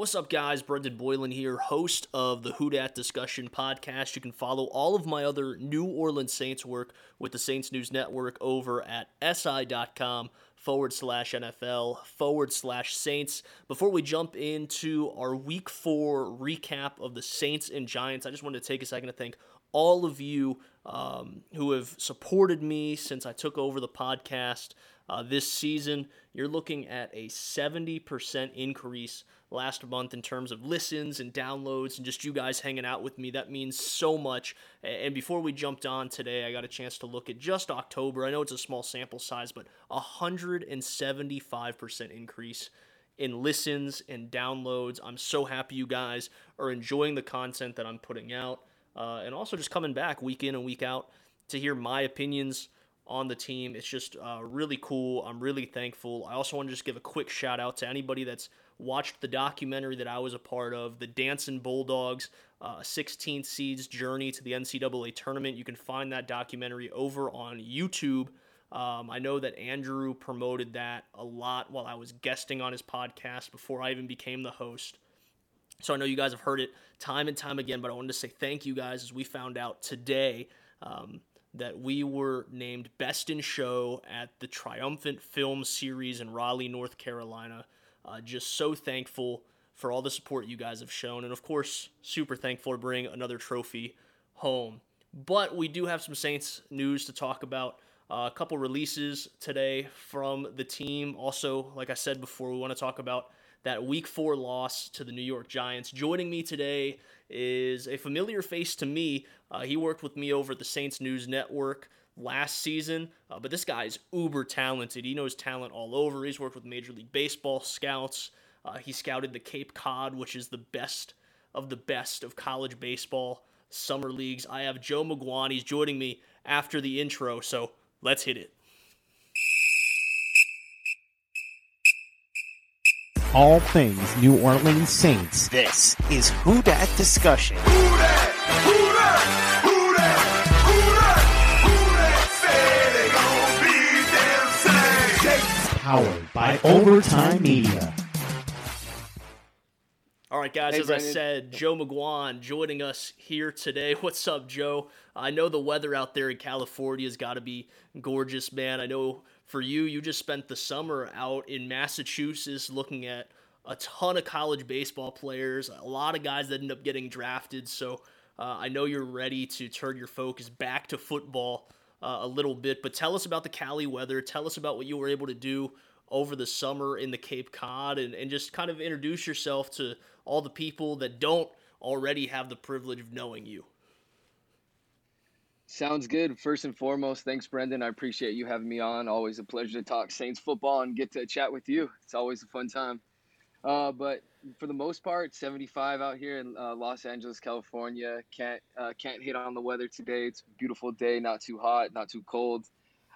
What's up, guys? Brendan Boylan here, host of the Who Dat Discussion podcast. You can follow all of my other New Orleans Saints work with the Saints News Network over at si.com forward slash NFL forward slash Saints. Before we jump into our week four recap of the Saints and Giants, I just wanted to take a second to thank all of you um, who have supported me since I took over the podcast uh, this season. You're looking at a 70% increase last month in terms of listens and downloads and just you guys hanging out with me. That means so much. And before we jumped on today, I got a chance to look at just October. I know it's a small sample size, but 175% increase in listens and downloads. I'm so happy you guys are enjoying the content that I'm putting out. Uh, and also just coming back week in and week out to hear my opinions on the team. It's just uh, really cool. I'm really thankful. I also want to just give a quick shout out to anybody that's watched the documentary that I was a part of, the Dancing Bulldogs, uh, 16th seeds journey to the NCAA tournament. You can find that documentary over on YouTube. Um, I know that Andrew promoted that a lot while I was guesting on his podcast before I even became the host. So I know you guys have heard it time and time again, but I wanted to say thank you guys as we found out today um, that we were named Best in Show at the Triumphant Film Series in Raleigh, North Carolina. Uh, just so thankful for all the support you guys have shown, and of course, super thankful to bring another trophy home. But we do have some Saints news to talk about. Uh, a couple releases today from the team. Also, like I said before, we want to talk about that week four loss to the New York Giants. Joining me today is a familiar face to me. Uh, he worked with me over at the Saints News Network last season, uh, but this guy is uber talented. He knows talent all over. He's worked with Major League Baseball scouts. Uh, he scouted the Cape Cod, which is the best of the best of college baseball summer leagues. I have Joe McGuan. He's joining me after the intro, so let's hit it. All things New Orleans Saints. This is Who Dat Discussion. Who dat? Who powered by Overtime Media. All right, guys, hey, as Brandon. I said, Joe McGuan joining us here today. What's up, Joe? I know the weather out there in California has got to be gorgeous, man. I know for you, you just spent the summer out in Massachusetts looking at a ton of college baseball players, a lot of guys that end up getting drafted. So uh, I know you're ready to turn your focus back to football uh, a little bit. But tell us about the Cali weather. Tell us about what you were able to do over the summer in the Cape Cod and, and just kind of introduce yourself to all the people that don't already have the privilege of knowing you. Sounds good. First and foremost, thanks, Brendan. I appreciate you having me on. Always a pleasure to talk Saints football and get to chat with you. It's always a fun time. Uh, but for the most part, 75 out here in uh, Los Angeles, California. Can't uh, can't hit on the weather today. It's a beautiful day, not too hot, not too cold.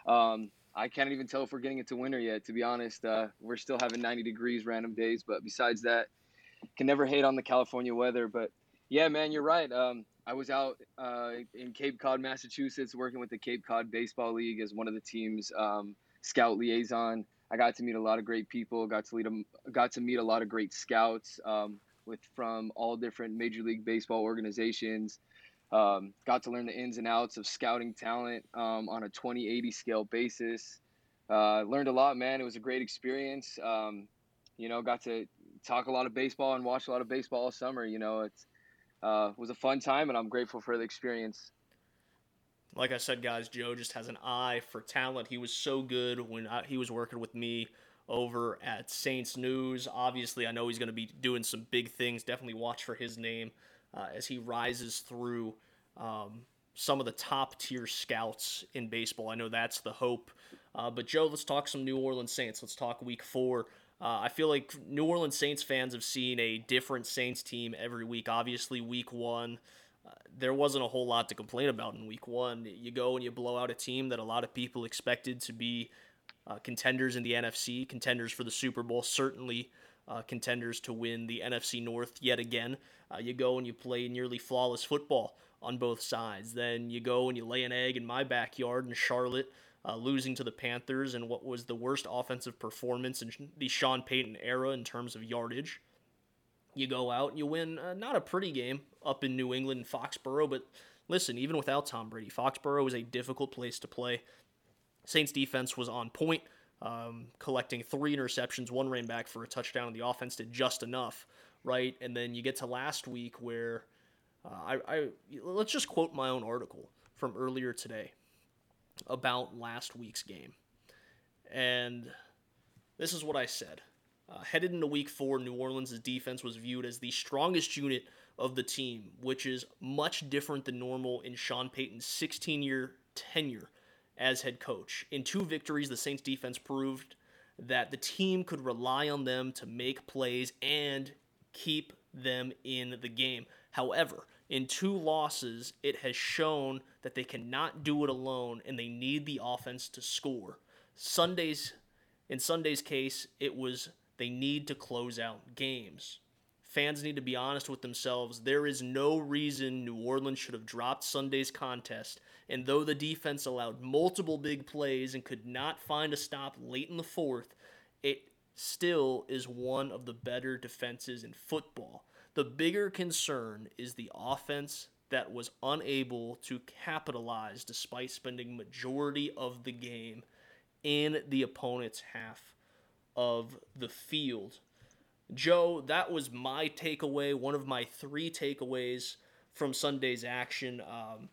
Um, I can't even tell if we're getting into winter yet. To be honest, uh, we're still having 90 degrees random days. But besides that, can never hate on the California weather. But yeah, man, you're right. Um, I was out uh, in Cape Cod, Massachusetts, working with the Cape Cod Baseball League as one of the team's um, scout liaison. I got to meet a lot of great people. Got to lead them. Got to meet a lot of great scouts um, with from all different Major League Baseball organizations. Um, got to learn the ins and outs of scouting talent um, on a 2080 scale basis. Uh, learned a lot, man. It was a great experience. Um, you know, got to talk a lot of baseball and watch a lot of baseball all summer. You know, it uh, was a fun time, and I'm grateful for the experience. Like I said, guys, Joe just has an eye for talent. He was so good when I, he was working with me over at Saints News. Obviously, I know he's going to be doing some big things. Definitely watch for his name uh, as he rises through um, some of the top tier scouts in baseball. I know that's the hope. Uh, but, Joe, let's talk some New Orleans Saints. Let's talk week four. Uh, I feel like New Orleans Saints fans have seen a different Saints team every week. Obviously, week one there wasn't a whole lot to complain about in week one. You go and you blow out a team that a lot of people expected to be uh, contenders in the NFC, contenders for the Super Bowl, certainly uh, contenders to win the NFC North yet again. Uh, you go and you play nearly flawless football on both sides. Then you go and you lay an egg in my backyard in Charlotte, uh, losing to the Panthers in what was the worst offensive performance in the Sean Payton era in terms of yardage. You go out and you win uh, not a pretty game up in New England and Foxborough, but listen, even without Tom Brady, Foxborough is a difficult place to play. Saints defense was on point, um, collecting three interceptions, one ran back for a touchdown, and the offense did just enough, right? And then you get to last week where uh, I, I let's just quote my own article from earlier today about last week's game, and this is what I said. Uh, headed into week four, New Orleans' defense was viewed as the strongest unit of the team, which is much different than normal in Sean Payton's 16 year tenure as head coach. In two victories, the Saints defense proved that the team could rely on them to make plays and keep them in the game. However, in two losses, it has shown that they cannot do it alone and they need the offense to score. Sunday's in Sunday's case, it was they need to close out games. Fans need to be honest with themselves. There is no reason New Orleans should have dropped Sunday's contest, and though the defense allowed multiple big plays and could not find a stop late in the fourth, it still is one of the better defenses in football. The bigger concern is the offense that was unable to capitalize despite spending majority of the game in the opponent's half of the field. Joe, that was my takeaway, one of my three takeaways from Sunday's action. Um,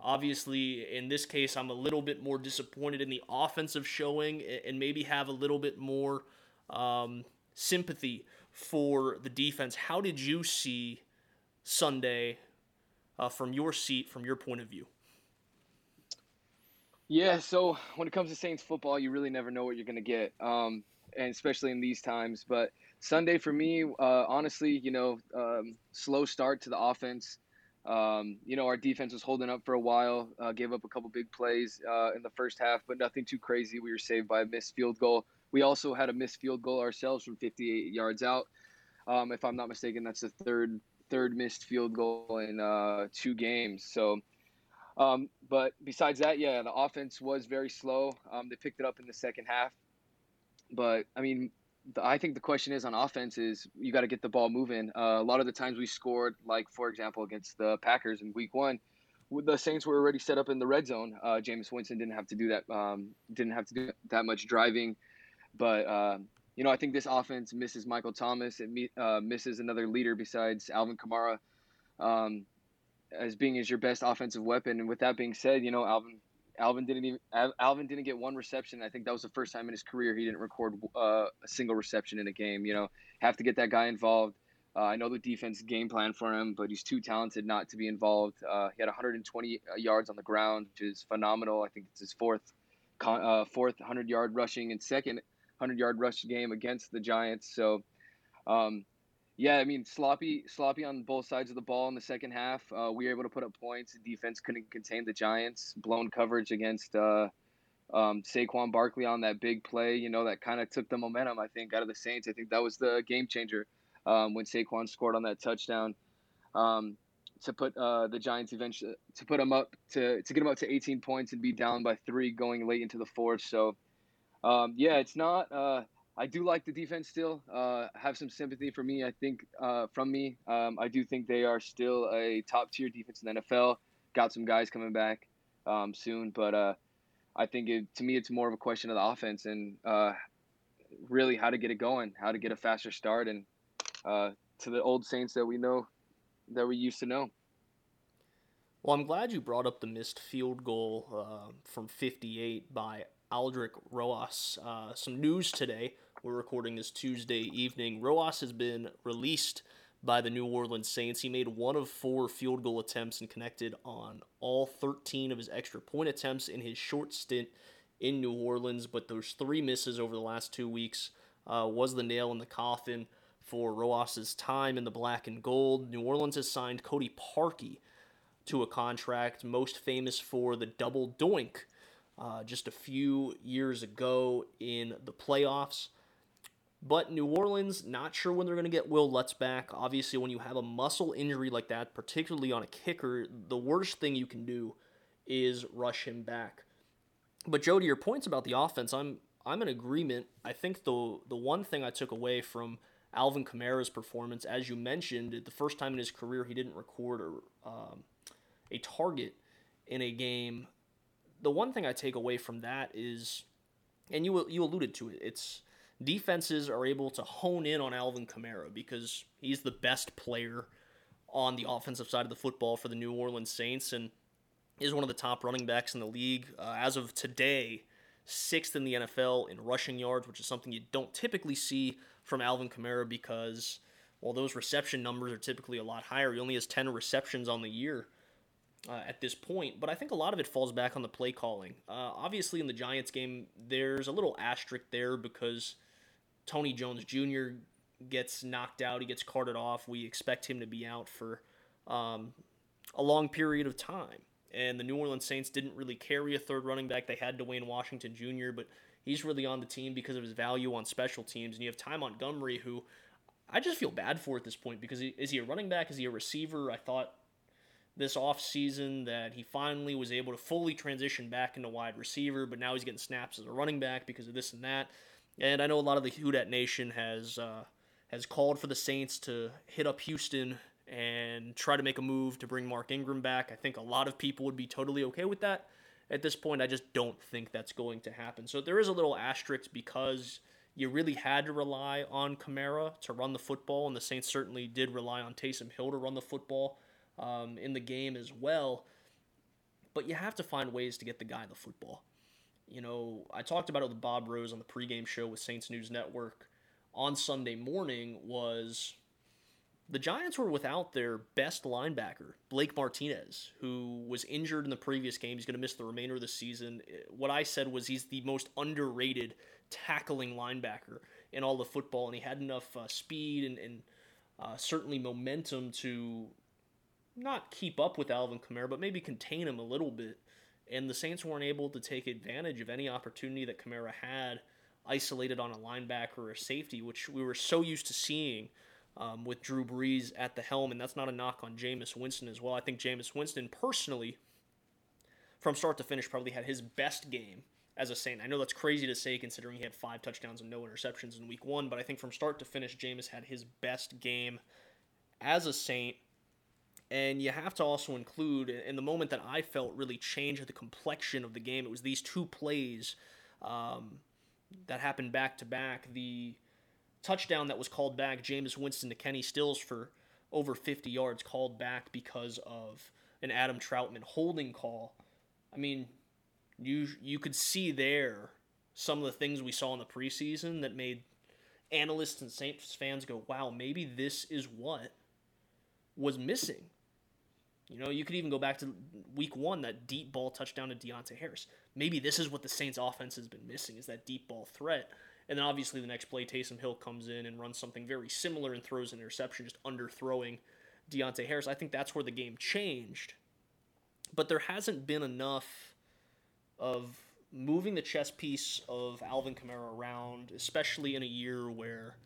obviously, in this case, I'm a little bit more disappointed in the offensive showing and maybe have a little bit more um, sympathy for the defense. How did you see Sunday uh, from your seat, from your point of view? Yeah, so when it comes to Saints football, you really never know what you're going to get, um, and especially in these times. But Sunday for me, uh, honestly, you know, um, slow start to the offense. Um, you know, our defense was holding up for a while, uh, gave up a couple big plays uh, in the first half, but nothing too crazy. We were saved by a missed field goal. We also had a missed field goal ourselves from 58 yards out. Um, if I'm not mistaken, that's the third third missed field goal in uh, two games. So, um, but besides that, yeah, the offense was very slow. Um, they picked it up in the second half, but I mean, the, I think the question is on offense is you got to get the ball moving. Uh, a lot of the times we scored, like for example against the Packers in Week One, the Saints were already set up in the red zone. Uh, Jameis Winston didn't have to do that. Um, didn't have to do that much driving, but uh, you know I think this offense misses Michael Thomas. It uh, misses another leader besides Alvin Kamara. Um, as being as your best offensive weapon, and with that being said, you know Alvin Alvin didn't even Alvin didn't get one reception. I think that was the first time in his career he didn't record uh, a single reception in a game. You know, have to get that guy involved. Uh, I know the defense game plan for him, but he's too talented not to be involved. Uh, he had 120 uh, yards on the ground, which is phenomenal. I think it's his fourth uh, fourth 100 yard rushing and second 100 yard rush game against the Giants. So. Um, yeah, I mean sloppy, sloppy on both sides of the ball in the second half. Uh, we were able to put up points. The defense couldn't contain the Giants. Blown coverage against uh, um, Saquon Barkley on that big play. You know that kind of took the momentum. I think out of the Saints. I think that was the game changer um, when Saquon scored on that touchdown um, to put uh, the Giants eventually to put them up to to get them up to 18 points and be down by three going late into the fourth. So um, yeah, it's not uh, I do like the defense still. Uh, have some sympathy for me. I think uh, from me, um, I do think they are still a top tier defense in the NFL. Got some guys coming back um, soon, but uh, I think it, to me it's more of a question of the offense and uh, really how to get it going, how to get a faster start, and uh, to the old Saints that we know that we used to know. Well, I'm glad you brought up the missed field goal uh, from 58 by Aldrick Rosas. some news today we're recording this Tuesday evening. Rosas has been released by the New Orleans Saints. He made one of four field goal attempts and connected on all 13 of his extra point attempts in his short stint in New Orleans. But those three misses over the last two weeks uh, was the nail in the coffin for Rosas's time in the black and gold. New Orleans has signed Cody Parkey to a contract, most famous for the double doink uh, just a few years ago in the playoffs. But New Orleans, not sure when they're going to get Will Lutz back. Obviously, when you have a muscle injury like that, particularly on a kicker, the worst thing you can do is rush him back. But Joe, to your points about the offense, I'm I'm in agreement. I think the the one thing I took away from Alvin Kamara's performance. As you mentioned, the first time in his career he didn't record a, um, a target in a game. The one thing I take away from that is, and you you alluded to it, it's defenses are able to hone in on Alvin Kamara because he's the best player on the offensive side of the football for the New Orleans Saints and is one of the top running backs in the league. Uh, as of today, sixth in the NFL in rushing yards, which is something you don't typically see from Alvin Kamara because, well, those reception numbers are typically a lot higher. He only has 10 receptions on the year. Uh, at this point, but I think a lot of it falls back on the play calling. Uh, obviously, in the Giants game, there's a little asterisk there because Tony Jones Jr. gets knocked out, he gets carted off. We expect him to be out for um, a long period of time and the New Orleans Saints didn't really carry a third running back. They had Dwayne Washington Jr., but he's really on the team because of his value on special teams. And you have Ty Montgomery, who I just feel bad for at this point because he, is he a running back? Is he a receiver? I thought this offseason that he finally was able to fully transition back into wide receiver, but now he's getting snaps as a running back because of this and that. And I know a lot of the Who Dat Nation has uh, has called for the Saints to hit up Houston and try to make a move to bring Mark Ingram back. I think a lot of people would be totally okay with that. At this point, I just don't think that's going to happen. So there is a little asterisk because you really had to rely on Kamara to run the football, and the Saints certainly did rely on Taysom Hill to run the football um, in the game as well. But you have to find ways to get the guy the football. You know, I talked about it with Bob Rose on the pregame show with Saints News Network on Sunday morning was the Giants were without their best linebacker, Blake Martinez, who was injured in the previous game. He's going to miss the remainder of the season. What I said was he's the most underrated tackling linebacker in all the football, and he had enough uh, speed and, and uh, certainly momentum to not keep up with Alvin Kamara, but maybe contain him a little bit. And the Saints weren't able to take advantage of any opportunity that Kamara had isolated on a linebacker or a safety, which we were so used to seeing – um, with Drew Brees at the helm, and that's not a knock on Jameis Winston as well. I think Jameis Winston personally, from start to finish, probably had his best game as a Saint. I know that's crazy to say considering he had five touchdowns and no interceptions in week one, but I think from start to finish, Jameis had his best game as a Saint. And you have to also include, in the moment that I felt really changed the complexion of the game, it was these two plays um, that happened back to back. The touchdown that was called back, Jameis Winston to Kenny Stills for over 50 yards, called back because of an Adam Trautman holding call. I mean, you you could see there some of the things we saw in the preseason that made analysts and Saints fans go, "Wow, maybe this is what was missing." You know, you could even go back to week one, that deep ball touchdown to Deonte Harris. Maybe this is what the Saints offense has been missing, is that deep ball threat. And then obviously the next play, Taysom Hill comes in and runs something very similar and throws an interception, just underthrowing Deonte Harris. I think that's where the game changed. But there hasn't been enough of moving the chess piece of Alvin Kamara around, especially in a year where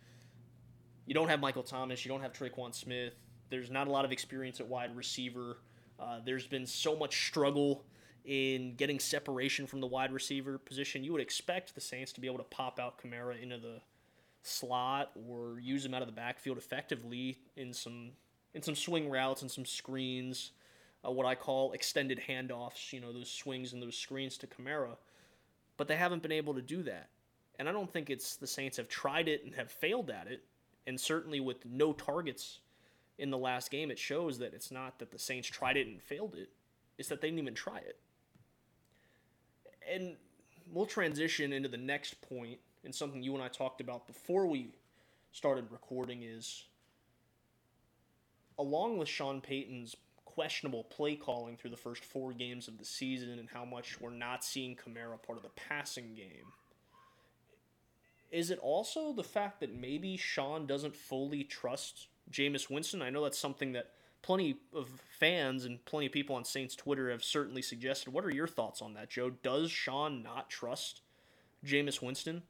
you don't have Michael Thomas, you don't have Tre'Quan Smith. There's not a lot of experience at wide receiver. Uh, there's been so much struggle in getting separation from the wide receiver position. You would expect the Saints to be able to pop out Kamara into the slot or use him out of the backfield effectively in some in some swing routes and some screens, uh, what I call extended handoffs. You know those swings and those screens to Kamara, but they haven't been able to do that. And I don't think it's the Saints have tried it and have failed at it. And certainly with no targets in the last game, it shows that it's not that the Saints tried it and failed it. It's that they didn't even try it and we'll transition into the next point and something you and I talked about before we started recording is along with Sean Payton's questionable play calling through the first four games of the season and how much we're not seeing Kamara part of the passing game. Is it also the fact that maybe Sean doesn't fully trust Jameis Winston? I know that's something that plenty of fans and plenty of people on Saints Twitter have certainly suggested. What are your thoughts on that, Joe? Does Sean not trust Jameis Winston?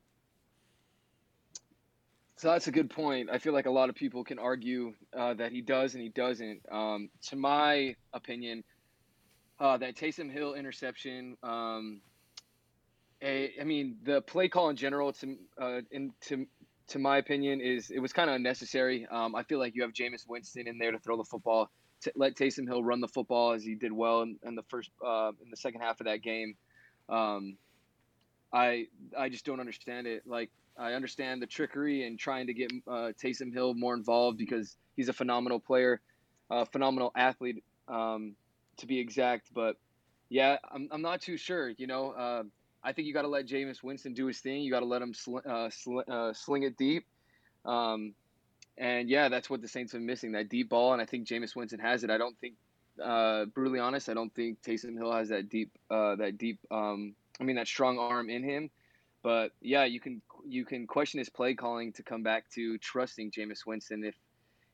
So that's a good point. I feel like a lot of people can argue uh, that he does and he doesn't. Um, to my opinion, uh, that Taysom Hill interception, um, a, I mean, the play call in general, to uh, in, to to my opinion, is it was kind of unnecessary. Um, I feel like you have Jameis Winston in there to throw the football, to let Taysom Hill run the football as he did well in, in the first uh, in the second half of that game. Um, I I just don't understand it. Like I understand the trickery and trying to get uh, Taysom Hill more involved because he's a phenomenal player, a phenomenal athlete um, to be exact. But yeah, I'm I'm not too sure. You know. I think you got to let Jameis Winston do his thing. You got to let him sl- uh, sl- uh, sling it deep. Um, and yeah, that's what the Saints are missing that deep ball. And I think Jameis Winston has it. I don't think, uh, brutally honest, I don't think Taysom Hill has that deep, uh, that deep, um, I mean, that strong arm in him. But yeah, you can you can question his play calling to come back to trusting Jameis Winston if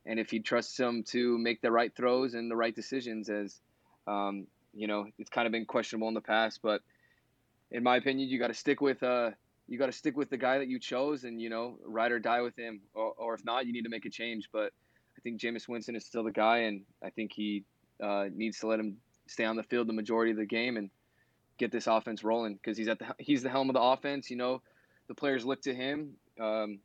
and if he trusts him to make the right throws and the right decisions. As um, you know, it's kind of been questionable in the past, but in my opinion, you got to stick with uh, you got to stick with the guy that you chose, and you know, ride or die with him. Or, or if not, you need to make a change. But I think Jameis Winston is still the guy, and I think he uh, needs to let him stay on the field the majority of the game and get this offense rolling because he's at the he's the helm of the offense. You know, the players look to him um,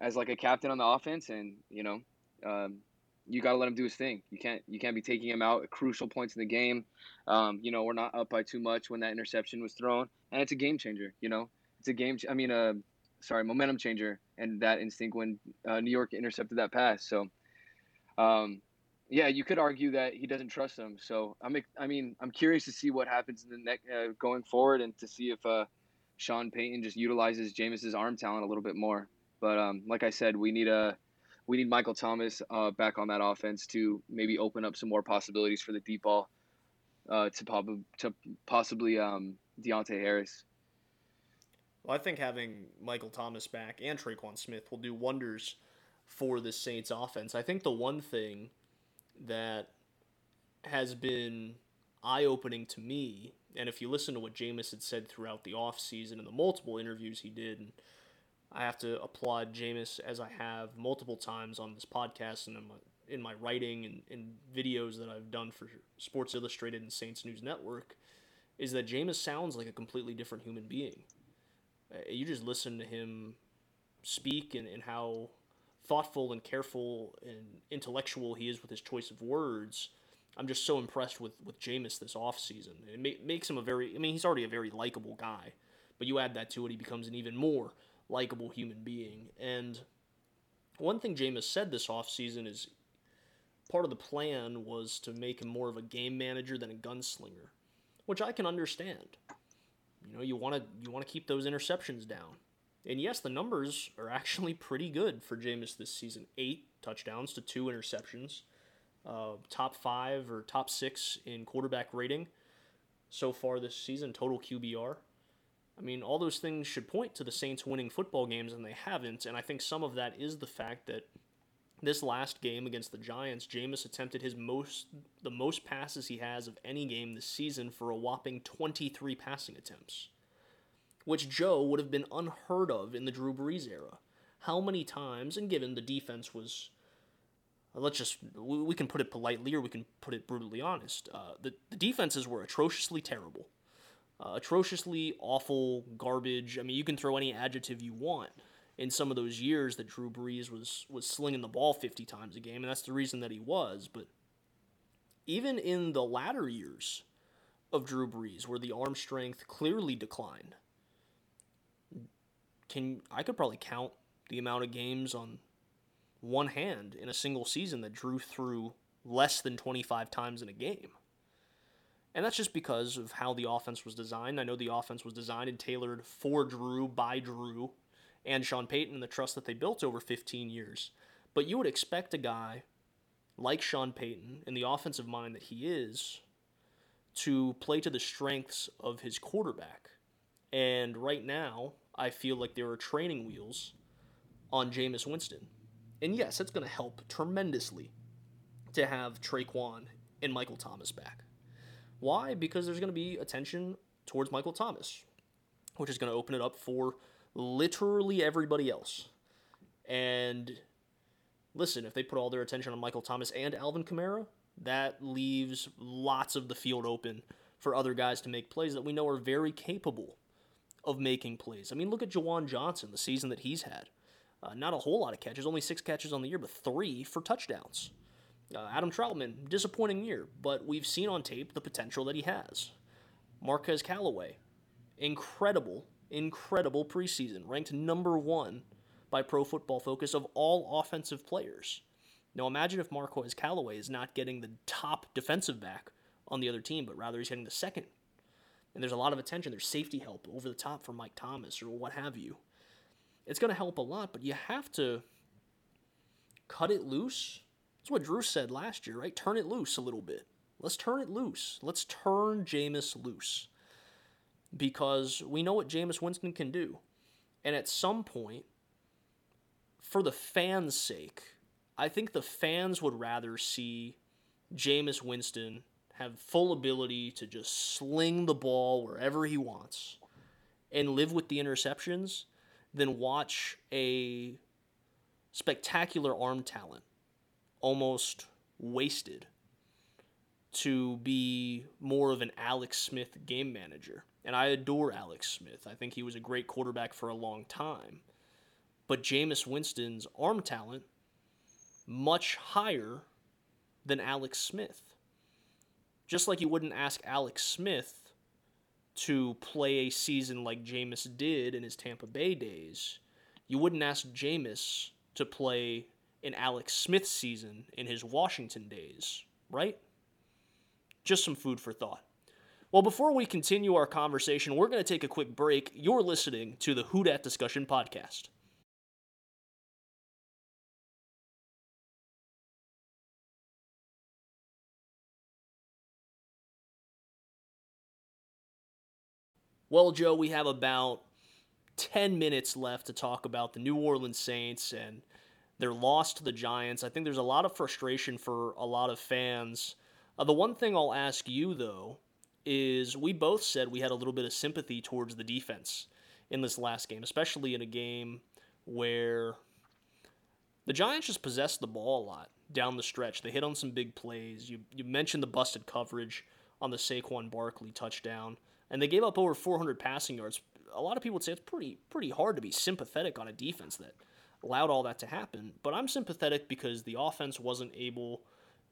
as like a captain on the offense, and you know, um, you got to let him do his thing. You can't you can't be taking him out at crucial points in the game. Um, you know, we're not up by too much when that interception was thrown, and it's a game changer. You know, it's a game. I mean, uh, sorry, momentum changer, and that instinct when uh, New York intercepted that pass. So, um, yeah, you could argue that he doesn't trust them. So I'm, I mean, I'm curious to see what happens in the next uh, going forward, and to see if uh, Sean Payton just utilizes Jameis's arm talent a little bit more. But um, like I said, we need a we need Michael Thomas uh, back on that offense to maybe open up some more possibilities for the deep ball uh, to, to possibly um, Deonte Harris. Well, I think having Michael Thomas back and Tre'Quan Smith will do wonders for the Saints offense. I think the one thing that has been eye opening to me, and if you listen to what Jameis had said throughout the offseason and the multiple interviews he did, and I have to applaud Jameis as I have multiple times on this podcast and in my, in my writing and, and videos that I've done for Sports Illustrated and Saints News Network, is that Jameis sounds like a completely different human being. Uh, you just listen to him speak and, and how thoughtful and careful and intellectual he is with his choice of words. I'm just so impressed with, with Jameis this offseason. It ma- makes him a very, I mean, he's already a very likable guy, but you add that to it, he becomes an even more likable human being. And one thing Jameis said this offseason is part of the plan was to make him more of a game manager than a gunslinger, which I can understand. You know, you want to you want to keep those interceptions down. And yes, the numbers are actually pretty good for Jameis this season. Eight touchdowns to two interceptions. Uh, top five or top six in quarterback rating so far this season, total QBR. I mean, all those things should point to the Saints winning football games, and they haven't. And I think some of that is the fact that this last game against the Giants, Jameis attempted his most the most passes he has of any game this season for a whopping 23 passing attempts, which Joe would have been unheard of in the Drew Brees era. How many times, and given the defense was, let's just we can put it politely or we can put it brutally honest, uh, the the defenses were atrociously terrible uh, atrociously awful garbage. I mean, you can throw any adjective you want in some of those years that Drew Brees was was slinging the ball 50 times a game, and that's the reason that he was. But even in the latter years of Drew Brees, where the arm strength clearly declined, can I could probably count the amount of games on one hand in a single season that Drew threw less than 25 times in a game. And that's just because of how the offense was designed. I know the offense was designed and tailored for Drew, by Drew, and Sean Payton and the trust that they built over 15 years. But you would expect a guy like Sean Payton, in the offensive mind that he is, to play to the strengths of his quarterback. And right now, I feel like there are training wheels on Jameis Winston. And yes, it's going to help tremendously to have Tre'Quan and Michael Thomas back. Why? Because there's going to be attention towards Michael Thomas, which is going to open it up for literally everybody else. And listen, if they put all their attention on Michael Thomas and Alvin Kamara, that leaves lots of the field open for other guys to make plays that we know are very capable of making plays. I mean, look at Juwan Johnson, the season that he's had. Uh, not a whole lot of catches, only six catches on the year, but three for touchdowns. Uh, Adam Trautman, disappointing year, but we've seen on tape the potential that he has. Marquez Callaway, incredible, incredible preseason, ranked number one by Pro Football Focus of all offensive players. Now imagine if Marquez Callaway is not getting the top defensive back on the other team, but rather he's getting the second. And there's a lot of attention. There's safety help over the top for Mike Thomas or what have you. It's going to help a lot, but you have to cut it loose. That's what Drew said last year, right? Turn it loose a little bit. Let's turn it loose. Let's turn Jameis loose. Because we know what Jameis Winston can do. And at some point, for the fans' sake, I think the fans would rather see Jameis Winston have full ability to just sling the ball wherever he wants and live with the interceptions than watch a spectacular arm talent almost wasted to be more of an Alex Smith game manager. And I adore Alex Smith. I think he was a great quarterback for a long time. But Jameis Winston's arm talent much higher than Alex Smith. Just like you wouldn't ask Alex Smith to play a season like Jameis did in his Tampa Bay days, you wouldn't ask Jameis to play an Alex Smith's season in his Washington days, right? Just some food for thought. Well, before we continue our conversation, we're going to take a quick break. You're listening to the Who Dat Discussion Podcast. Well, Joe, we have about 10 minutes left to talk about the New Orleans Saints and their loss to the Giants. I think there's a lot of frustration for a lot of fans. Uh, the one thing I'll ask you, though, is we both said we had a little bit of sympathy towards the defense in this last game, especially in a game where the Giants just possessed the ball a lot down the stretch. They hit on some big plays. You, you mentioned the busted coverage on the Saquon Barkley touchdown and they gave up over 400 passing yards. A lot of people would say it's pretty pretty hard to be sympathetic on a defense that allowed all that to happen. But I'm sympathetic because the offense wasn't able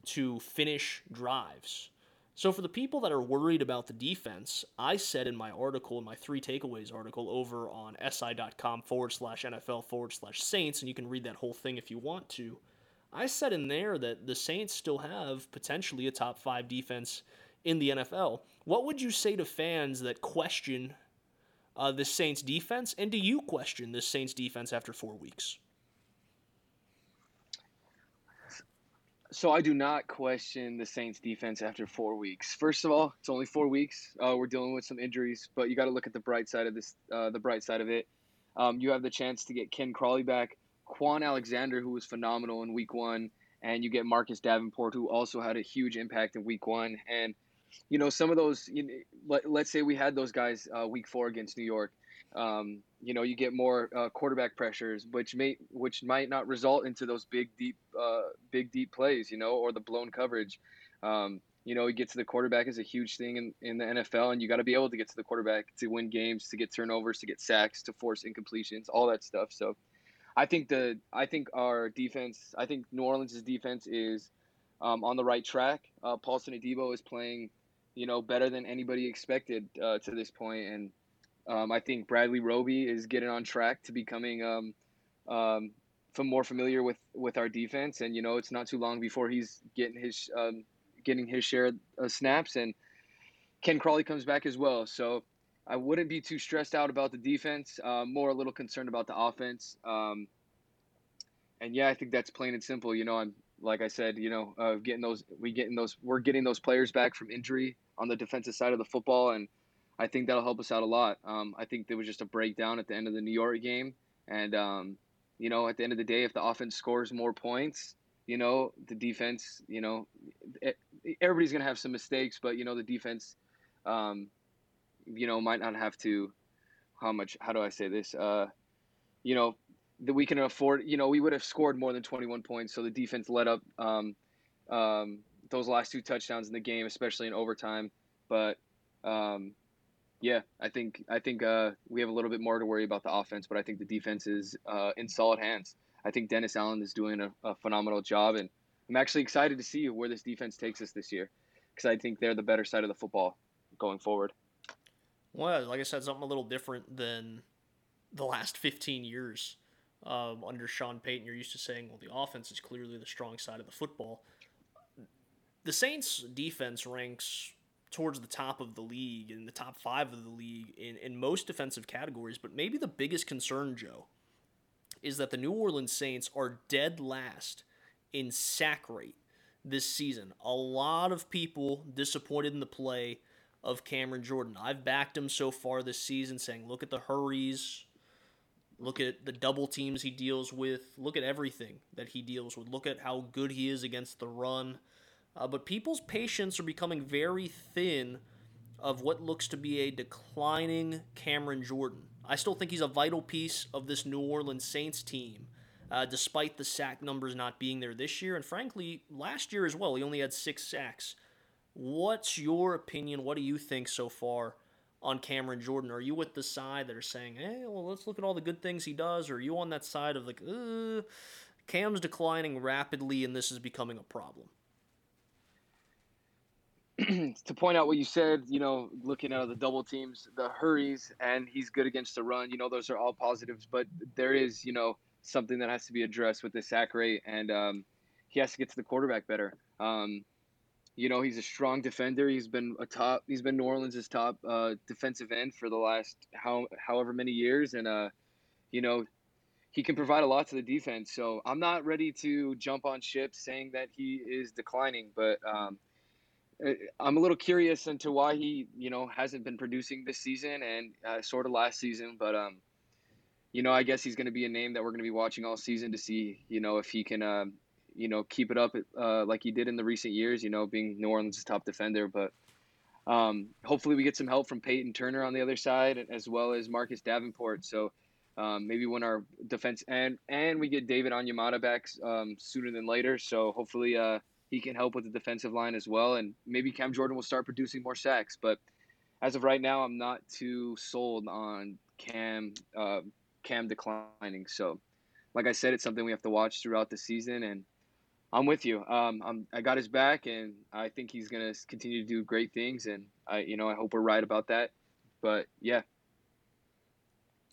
to finish drives. So for the people that are worried about the defense, I said in my article, in my three takeaways article over on si.com forward slash NFL forward slash Saints, and you can read that whole thing if you want to. I said in there that the Saints still have potentially a top five defense in the NFL. What would you say to fans that question uh, the Saints defense, and do you question the Saints defense after four weeks? So I do not question the Saints defense after four weeks. First of all, it's only four weeks. Uh, we're dealing with some injuries, but you got to look at the bright side of this. Uh, the bright side of it, um, you have the chance to get Ken Crawley back, Kwon Alexander, who was phenomenal in Week One, and you get Marcus Davenport, who also had a huge impact in Week One. And you know, some of those, you know, let, let's say we had those guys uh, week four against New York. Um, you know, you get more uh, quarterback pressures, which may which might not result into those big deep uh, big deep plays, you know, or the blown coverage. Um, you know, you get to the quarterback is a huge thing in, in the NFL, and you got to be able to get to the quarterback to win games, to get turnovers, to get sacks, to force incompletions, all that stuff. So, I think the I think our defense, I think New Orleans' defense is um, on the right track. Uh, Paulson Adebo is playing you know, better than anybody expected uh, to this point. And um, I think Bradley Roby is getting on track to becoming um, um, more familiar with, with our defense. And you know, it's not too long before he's getting his um, getting his share of snaps. And Ken Crawley comes back as well. So I wouldn't be too stressed out about the defense. Uh, more a little concerned about the offense. Um, and yeah, I think that's plain and simple. You know, I'm like I said, you know, uh, getting those we getting those we're getting those players back from injury on the defensive side of the football, and I think that'll help us out a lot. Um, I think there was just a breakdown at the end of the New York game, and um, you know, at the end of the day, if the offense scores more points, you know, the defense, you know, it, everybody's gonna have some mistakes, but you know, the defense, um, you know, might not have to. How much? How do I say this? Uh, you know, that we can afford. You know, we would have scored more than 21 points, so the defense let up um, um, those last two touchdowns in the game, especially in overtime. But um, Yeah, I think I think uh, we have a little bit more to worry about the offense, but I think the defense is uh, in solid hands. I think Dennis Allen is doing a, a phenomenal job, and I'm actually excited to see where this defense takes us this year because I think they're the better side of the football going forward. Well, like I said, something a little different than the last 15 years um, under Sean Payton. You're used to saying, well, the offense is clearly the strong side of the football. The Saints' defense ranks towards the top of the league in the top five of the league in, in most defensive categories, but maybe the biggest concern, Joe, is that the New Orleans Saints are dead last in sack rate this season. A lot of people disappointed in the play of Cameron Jordan. I've backed him so far this season, saying, look at the hurries, look at the double teams he deals with, look at everything that he deals with, look at how good he is against the run. Uh, but people's patience are becoming very thin of what looks to be a declining Cameron Jordan. I still think he's a vital piece of this New Orleans Saints team, uh, despite the sack numbers not being there this year. And frankly, last year as well, he only had six sacks. What's your opinion? What do you think so far on Cameron Jordan? Are you with the side that are saying, hey, well, let's look at all the good things he does? Or are you on that side of like, Cam's declining rapidly and this is becoming a problem? to point out what you said, you know, looking at the double teams, the hurries, and he's good against the run. You know, those are all positives, but there is, you know, something that has to be addressed with the sack rate, and um, he has to get to the quarterback better. Um, you know, he's a strong defender. He's been a top. He's been New Orleans' top uh, defensive end for the last how however many years, and uh, you know, he can provide a lot to the defense. So I'm not ready to jump on ship saying that he is declining, but um, I'm a little curious into why he, you know, hasn't been producing this season and uh, sort of last season. But, um, you know, I guess he's going to be a name that we're going to be watching all season to see, you know, if he can, uh, you know, keep it up uh, like he did in the recent years, you know, being New Orleans' top defender. But um, hopefully we get some help from Peyton Turner on the other side as well as Marcus Davenport. So um, maybe when our defense and and we get David Onyemata back um, sooner than later. So hopefully uh, he can help with the defensive line as well, and maybe Cam Jordan will start producing more sacks. But as of right now, I'm not too sold on Cam uh, Cam declining. So, like I said, it's something we have to watch throughout the season, and I'm with you. Um, I'm, I got his back, and I think he's gonna continue to do great things, and I, you know, I hope we're right about that. But yeah.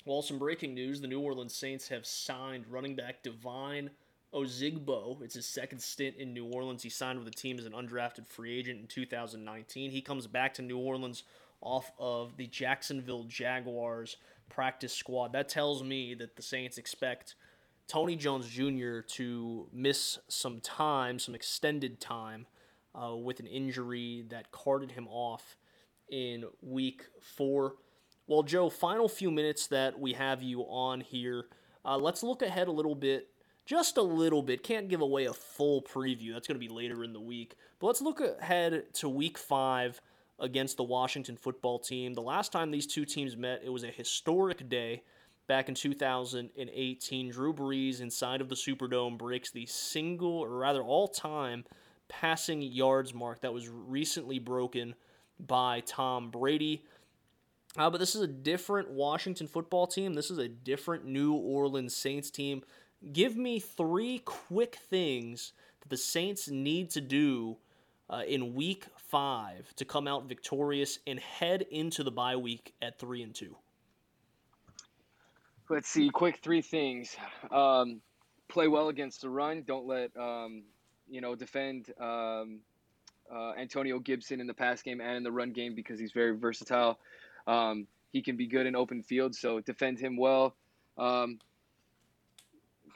Well, some breaking news: the New Orleans Saints have signed running back Devine Ozigbo. It's his second stint in New Orleans. He signed with the team as an undrafted free agent in 2019. He comes back to New Orleans off of the Jacksonville Jaguars practice squad. That tells me that the Saints expect Tony Jones Jr. to miss some time, some extended time, uh, with an injury that carted him off in week four. Well, Joe, final few minutes that we have you on here. Uh, let's look ahead a little bit just a little bit. Can't give away a full preview. That's going to be later in the week. But let's look ahead to week five against the Washington football team. The last time these two teams met, it was a historic day back in 2018. Drew Brees, inside of the Superdome, breaks the single, or rather all time, passing yards mark that was recently broken by Tom Brady. Uh, but this is a different Washington football team. This is a different New Orleans Saints team. Give me three quick things that the Saints need to do uh, in Week Five to come out victorious and head into the bye week at three and two. Let's see. Quick three things. Um, play well against the run. Don't let um, you know defend um, uh, Antonio Gibson in the pass game and in the run game because he's very versatile. Um, he can be good in open field, so defend him well. Um,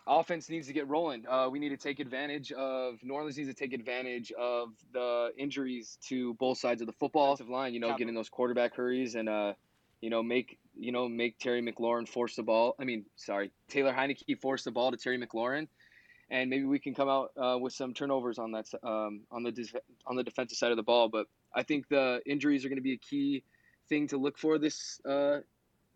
offense needs to get rolling. Uh, we need to take advantage of New Orleans needs to take advantage of the injuries to both sides of the football line. You know, getting those quarterback hurries and uh, you know make you know make Terry McLaurin force the ball. I mean, sorry, Taylor Heinicke force the ball to Terry McLaurin, and maybe we can come out uh, with some turnovers on that um, on the def- on the defensive side of the ball. But I think the injuries are going to be a key thing to look for this uh,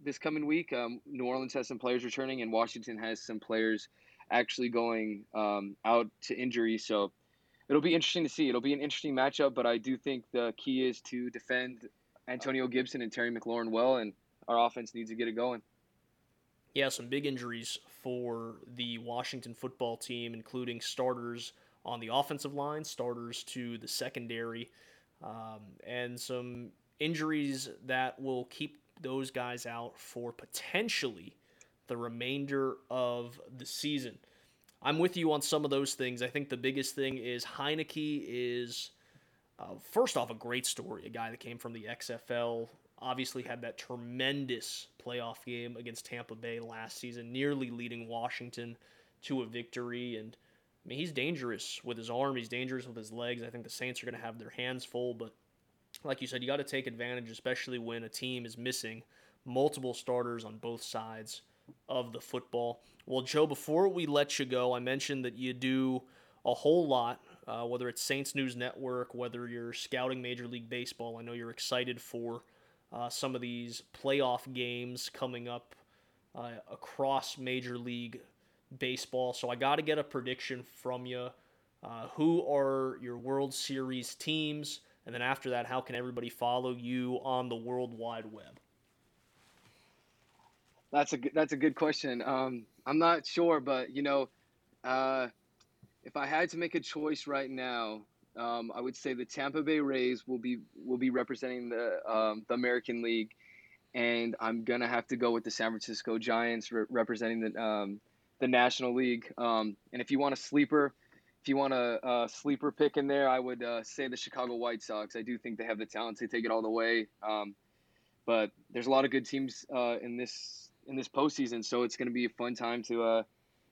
this coming week. Um, New Orleans has some players returning, and Washington has some players actually going um, out to injury. So it'll be interesting to see. It'll be an interesting matchup, but I do think the key is to defend Antonio Gibson and Terry McLaurin well, and our offense needs to get it going. Yeah, some big injuries for the Washington football team, including starters on the offensive line, starters to the secondary, um, and some injuries that will keep those guys out for potentially the remainder of the season. I'm with you on some of those things. I think the biggest thing is Heinicke is, uh, first off, a great story. A guy that came from the XFL, obviously had that tremendous playoff game against Tampa Bay last season, nearly leading Washington to a victory. And I mean, he's dangerous with his arm, he's dangerous with his legs. I think the Saints are going to have their hands full, but like you said, you got to take advantage, especially when a team is missing multiple starters on both sides of the football. Well, Joe, before we let you go, I mentioned that you do a whole lot, uh, whether it's Saints News Network, whether you're scouting Major League Baseball. I know you're excited for uh, some of these playoff games coming up uh, across Major League Baseball. So I got to get a prediction from you. Uh, who are your World Series teams? And then after that, how can everybody follow you on the World Wide Web? That's a that's a good question. Um, I'm not sure, but you know, uh, if I had to make a choice right now, um, I would say the Tampa Bay Rays will be will be representing the um, the American League, and I'm gonna have to go with the San Francisco Giants re- representing the um, the National League. Um, and if you want a sleeper, if you want a, a sleeper pick in there, I would uh, say the Chicago White Sox. I do think they have the talent to take it all the way. Um, but there's a lot of good teams uh, in this in this postseason. So it's going to be a fun time to uh,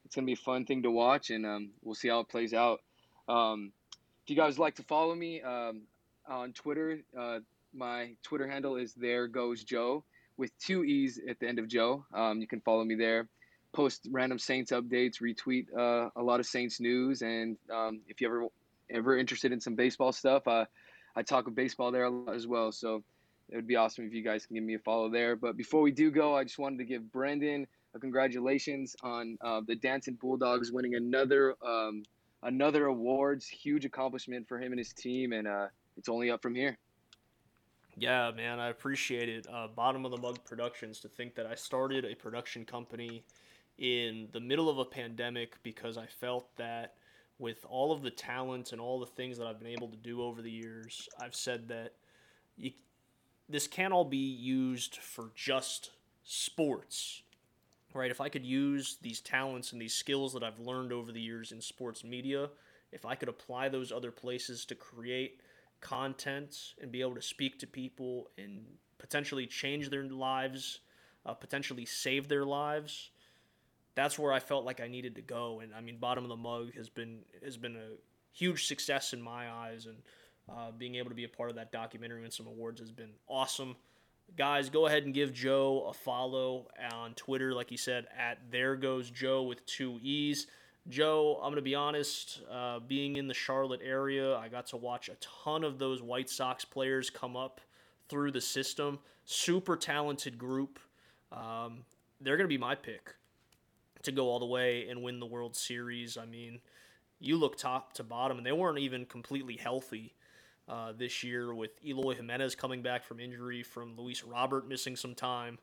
it's going to be a fun thing to watch, and um, we'll see how it plays out. Um, if you guys like to follow me um, on Twitter, uh, my Twitter handle is there goes Joe with two e's at the end of Joe. Um, you can follow me there. Post random Saints updates, retweet uh, a lot of Saints news, and um, if you ever ever interested in some baseball stuff, uh, I talk of baseball there as well. So it would be awesome if you guys can give me a follow there. But before we do go, I just wanted to give Brendan a congratulations on uh, the Danton Bulldogs winning another um, another awards. Huge accomplishment for him and his team, and uh, it's only up from here. Yeah, man, I appreciate it. Uh, Bottom of the Mug Productions to think that I started a production company in the middle of a pandemic because I felt that with all of the talent and all the things that I've been able to do over the years, I've said that you, this can't all be used for just sports right? If i could use these talents and these skills that i've learned over the years in sports media if i could apply those other places to create content and be able to speak to people and potentially change their lives uh, potentially save their lives that's where i felt like i needed to go and i mean bottom of the mug has been has been a huge success in my eyes and uh, being able to be a part of that documentary and some awards has been awesome. Guys, go ahead and give Joe a follow on Twitter, like he said, at There Goes Joe with two E's. Joe, I'm going to be honest, uh, being in the Charlotte area, I got to watch a ton of those White Sox players come up through the system. Super talented group. Um, they're going to be my pick to go all the way and win the World Series. I mean, you look top to bottom, and they weren't even completely healthy uh, this year with Eloy Jimenez coming back from injury, from Luis Robert missing some time.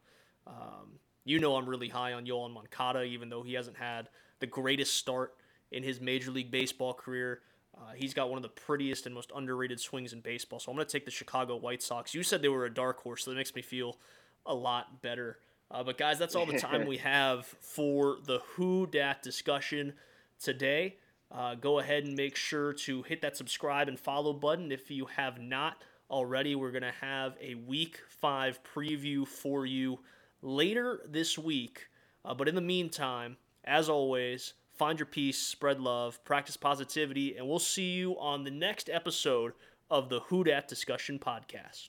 Um, you know I'm really high on Yoan Moncada, even though he hasn't had the greatest start in his Major League Baseball career. Uh, he's got one of the prettiest and most underrated swings in baseball. So I'm going to take the Chicago White Sox. You said they were a dark horse, so that makes me feel a lot better. Uh, but guys, that's all the time we have for the Who Dat discussion today. Uh, go ahead and make sure to hit that subscribe and follow button if you have not already. We're going to have a week five preview for you later this week. Uh, but in the meantime, as always, find your peace, spread love, practice positivity, and we'll see you on the next episode of the Who Dat Discussion Podcast.